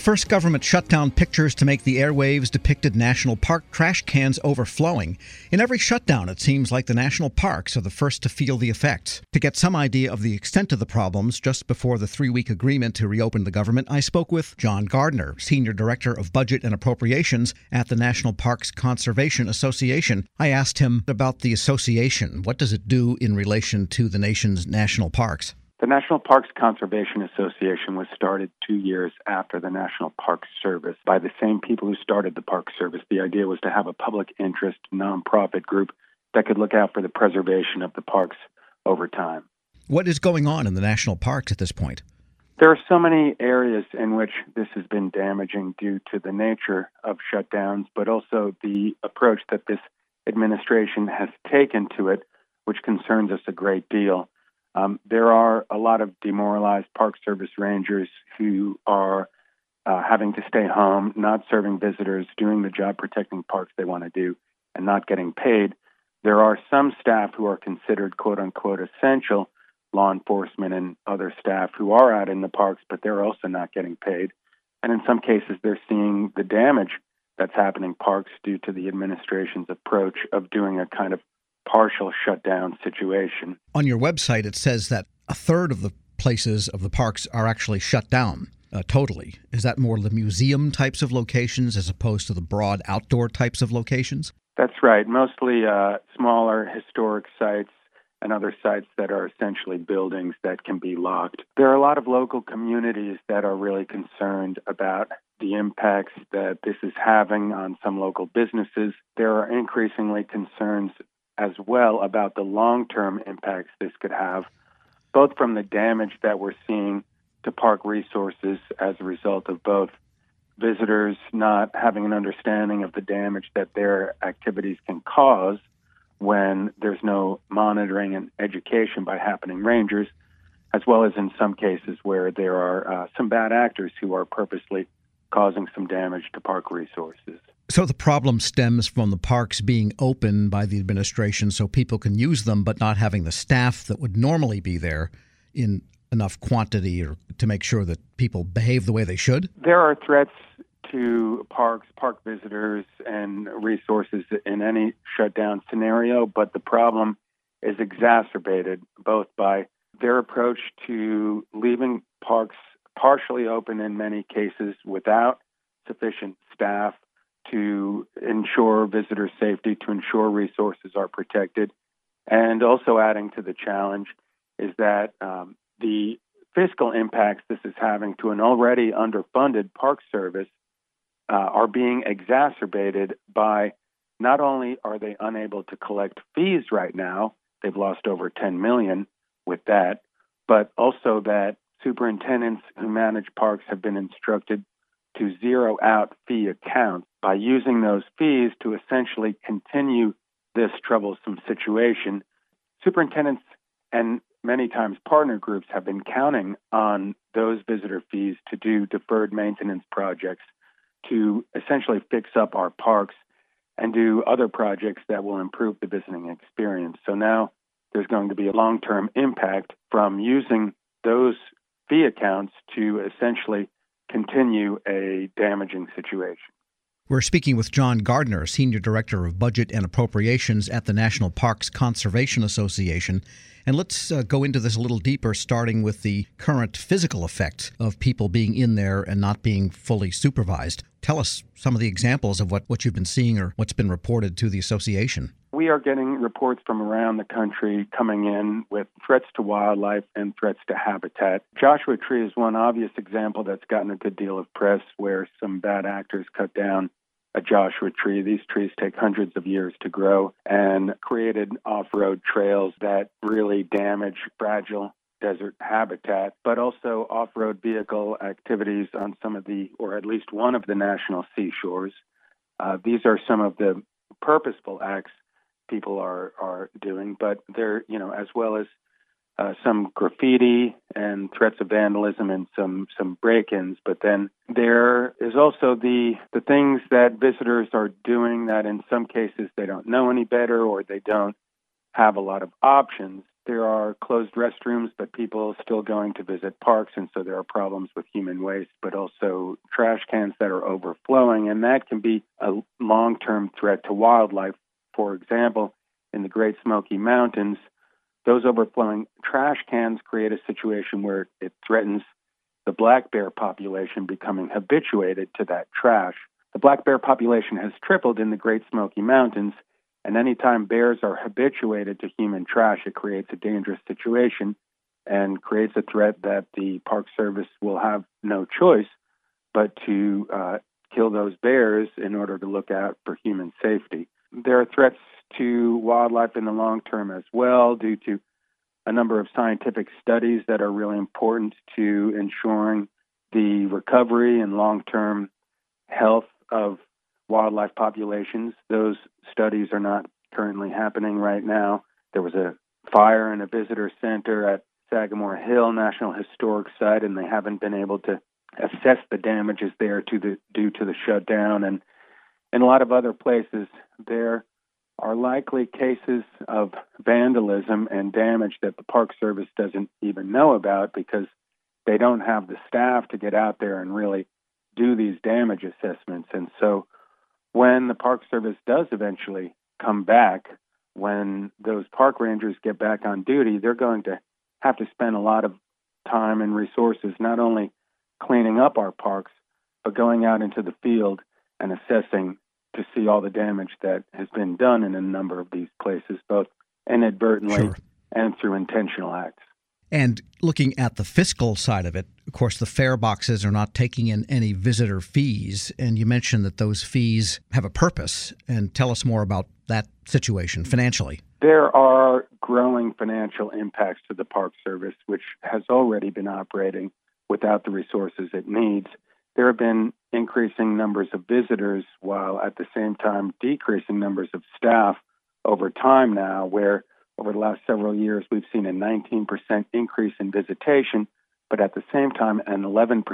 The first government shutdown pictures to make the airwaves depicted national park trash cans overflowing. In every shutdown, it seems like the national parks are the first to feel the effects. To get some idea of the extent of the problems, just before the three week agreement to reopen the government, I spoke with John Gardner, Senior Director of Budget and Appropriations at the National Parks Conservation Association. I asked him about the association. What does it do in relation to the nation's national parks? The National Parks Conservation Association was started two years after the National Park Service by the same people who started the Park Service. The idea was to have a public interest nonprofit group that could look out for the preservation of the parks over time. What is going on in the national parks at this point? There are so many areas in which this has been damaging due to the nature of shutdowns, but also the approach that this administration has taken to it, which concerns us a great deal. Um, there are a lot of demoralized Park Service rangers who are uh, having to stay home, not serving visitors, doing the job protecting parks they want to do, and not getting paid. There are some staff who are considered quote unquote essential, law enforcement and other staff who are out in the parks, but they're also not getting paid. And in some cases, they're seeing the damage that's happening parks due to the administration's approach of doing a kind of partial shutdown situation. On your website, it says that a third of the places of the parks are actually shut down. Uh, totally. Is that more the museum types of locations as opposed to the broad outdoor types of locations? That's right. Mostly uh, smaller historic sites and other sites that are essentially buildings that can be locked. There are a lot of local communities that are really concerned about the impacts that this is having on some local businesses. There are increasingly concerns as well about the long term impacts this could have, both from the damage that we're seeing to park resources as a result of both visitors not having an understanding of the damage that their activities can cause when there's no monitoring and education by happening rangers, as well as in some cases where there are uh, some bad actors who are purposely causing some damage to park resources. So the problem stems from the parks being open by the administration so people can use them, but not having the staff that would normally be there in enough quantity or to make sure that people behave the way they should? There are threats to parks, park visitors, and resources in any shutdown scenario, but the problem is exacerbated both by their approach to leaving parks partially open in many cases without sufficient staff to ensure visitor safety, to ensure resources are protected. And also adding to the challenge is that um, the fiscal impacts this is having to an already underfunded park service uh, are being exacerbated by not only are they unable to collect fees right now, they've lost over 10 million with that, but also that superintendents who manage parks have been instructed to zero out fee accounts by using those fees to essentially continue this troublesome situation. Superintendents and many times partner groups have been counting on those visitor fees to do deferred maintenance projects to essentially fix up our parks and do other projects that will improve the visiting experience. So now there's going to be a long term impact from using those fee accounts to essentially continue a damaging situation. We're speaking with John Gardner, Senior Director of Budget and Appropriations at the National Parks Conservation Association. And let's uh, go into this a little deeper, starting with the current physical effects of people being in there and not being fully supervised. Tell us some of the examples of what, what you've been seeing or what's been reported to the association. We are getting reports from around the country coming in with threats to wildlife and threats to habitat. Joshua Tree is one obvious example that's gotten a good deal of press where some bad actors cut down a Joshua tree. These trees take hundreds of years to grow and created off road trails that really damage fragile desert habitat, but also off road vehicle activities on some of the, or at least one of the national seashores. Uh, these are some of the purposeful acts people are, are doing, but they're, you know, as well as uh, some graffiti and threats of vandalism and some some break-ins. But then there is also the the things that visitors are doing that in some cases they don't know any better or they don't have a lot of options. there are closed restrooms, but people still going to visit parks, and so there are problems with human waste, but also trash cans that are overflowing, and that can be a long term threat to wildlife. For example, in the Great Smoky Mountains, those overflowing trash cans create a situation where it threatens the black bear population becoming habituated to that trash. The black bear population has tripled in the Great Smoky Mountains, and anytime bears are habituated to human trash, it creates a dangerous situation and creates a threat that the Park Service will have no choice but to uh, kill those bears in order to look out for human safety. There are threats to wildlife in the long term as well due to a number of scientific studies that are really important to ensuring the recovery and long term health of wildlife populations. Those studies are not currently happening right now. There was a fire in a visitor center at Sagamore Hill National Historic Site, and they haven't been able to assess the damages there to the due to the shutdown. And in a lot of other places, there are likely cases of vandalism and damage that the Park Service doesn't even know about because they don't have the staff to get out there and really do these damage assessments. And so when the Park Service does eventually come back, when those park rangers get back on duty, they're going to have to spend a lot of time and resources not only cleaning up our parks, but going out into the field and assessing to see all the damage that has been done in a number of these places, both inadvertently sure. and through intentional acts. And looking at the fiscal side of it, of course, the fare boxes are not taking in any visitor fees. And you mentioned that those fees have a purpose. And tell us more about that situation financially. There are growing financial impacts to the Park Service, which has already been operating without the resources it needs. There have been increasing numbers of visitors while at the same time decreasing numbers of staff over time now, where over the last several years, we've seen a 19% increase in visitation, but at the same time, an 11%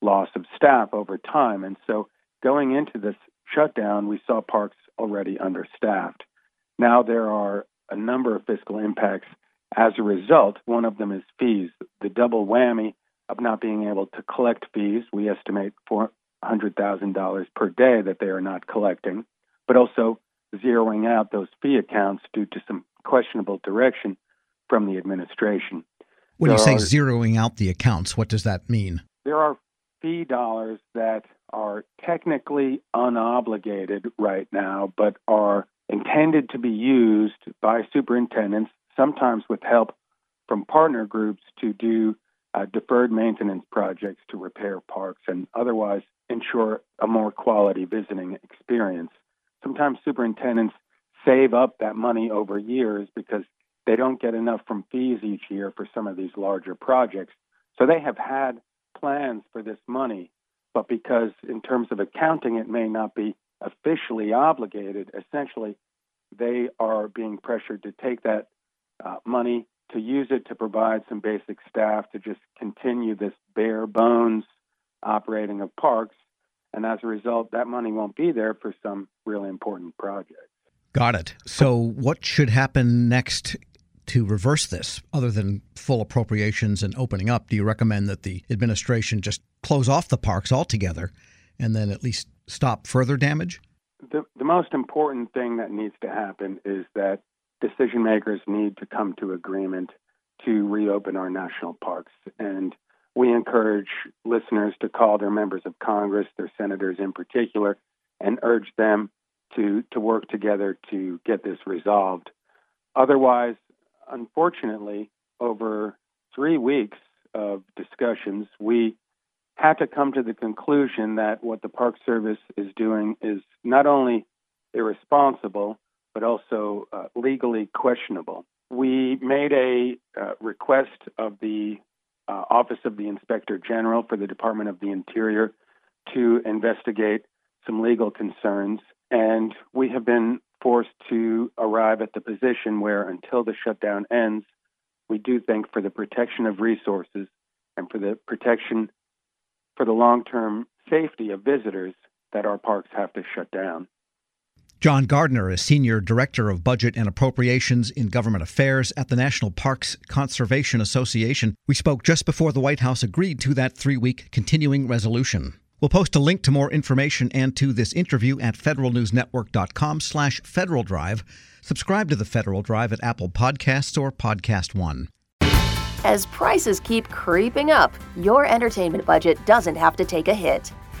loss of staff over time. And so going into this shutdown, we saw parks already understaffed. Now there are a number of fiscal impacts as a result. One of them is fees, the double whammy of not being able to collect fees. We estimate $400,000 per day that they are not collecting, but also zeroing out those fee accounts due to some questionable direction from the administration. When there you say are, zeroing out the accounts, what does that mean? There are fee dollars that are technically unobligated right now, but are intended to be used by superintendents, sometimes with help from partner groups, to do uh, deferred maintenance projects to repair parks and otherwise ensure a more quality visiting experience. Sometimes superintendents save up that money over years because they don't get enough from fees each year for some of these larger projects. So they have had plans for this money, but because in terms of accounting it may not be officially obligated, essentially they are being pressured to take that uh, money to use it to provide some basic staff to just continue this bare bones operating of parks. And as a result, that money won't be there for some really important projects. Got it. So, what should happen next to reverse this other than full appropriations and opening up? Do you recommend that the administration just close off the parks altogether and then at least stop further damage? The, the most important thing that needs to happen is that decision makers need to come to agreement to reopen our national parks. And we encourage listeners to call their members of Congress, their senators in particular, and urge them to to work together to get this resolved. Otherwise, unfortunately, over three weeks of discussions, we had to come to the conclusion that what the Park Service is doing is not only irresponsible, but also uh, legally questionable. We made a uh, request of the uh, Office of the Inspector General for the Department of the Interior to investigate some legal concerns and we have been forced to arrive at the position where, until the shutdown ends, we do think for the protection of resources and for the protection for the long term safety of visitors that our parks have to shut down. John Gardner is Senior Director of Budget and Appropriations in Government Affairs at the National Parks Conservation Association. We spoke just before the White House agreed to that three week continuing resolution. We'll post a link to more information and to this interview at federalnewsnetwork.com slash Federal Drive. Subscribe to the Federal Drive at Apple Podcasts or Podcast One. As prices keep creeping up, your entertainment budget doesn't have to take a hit.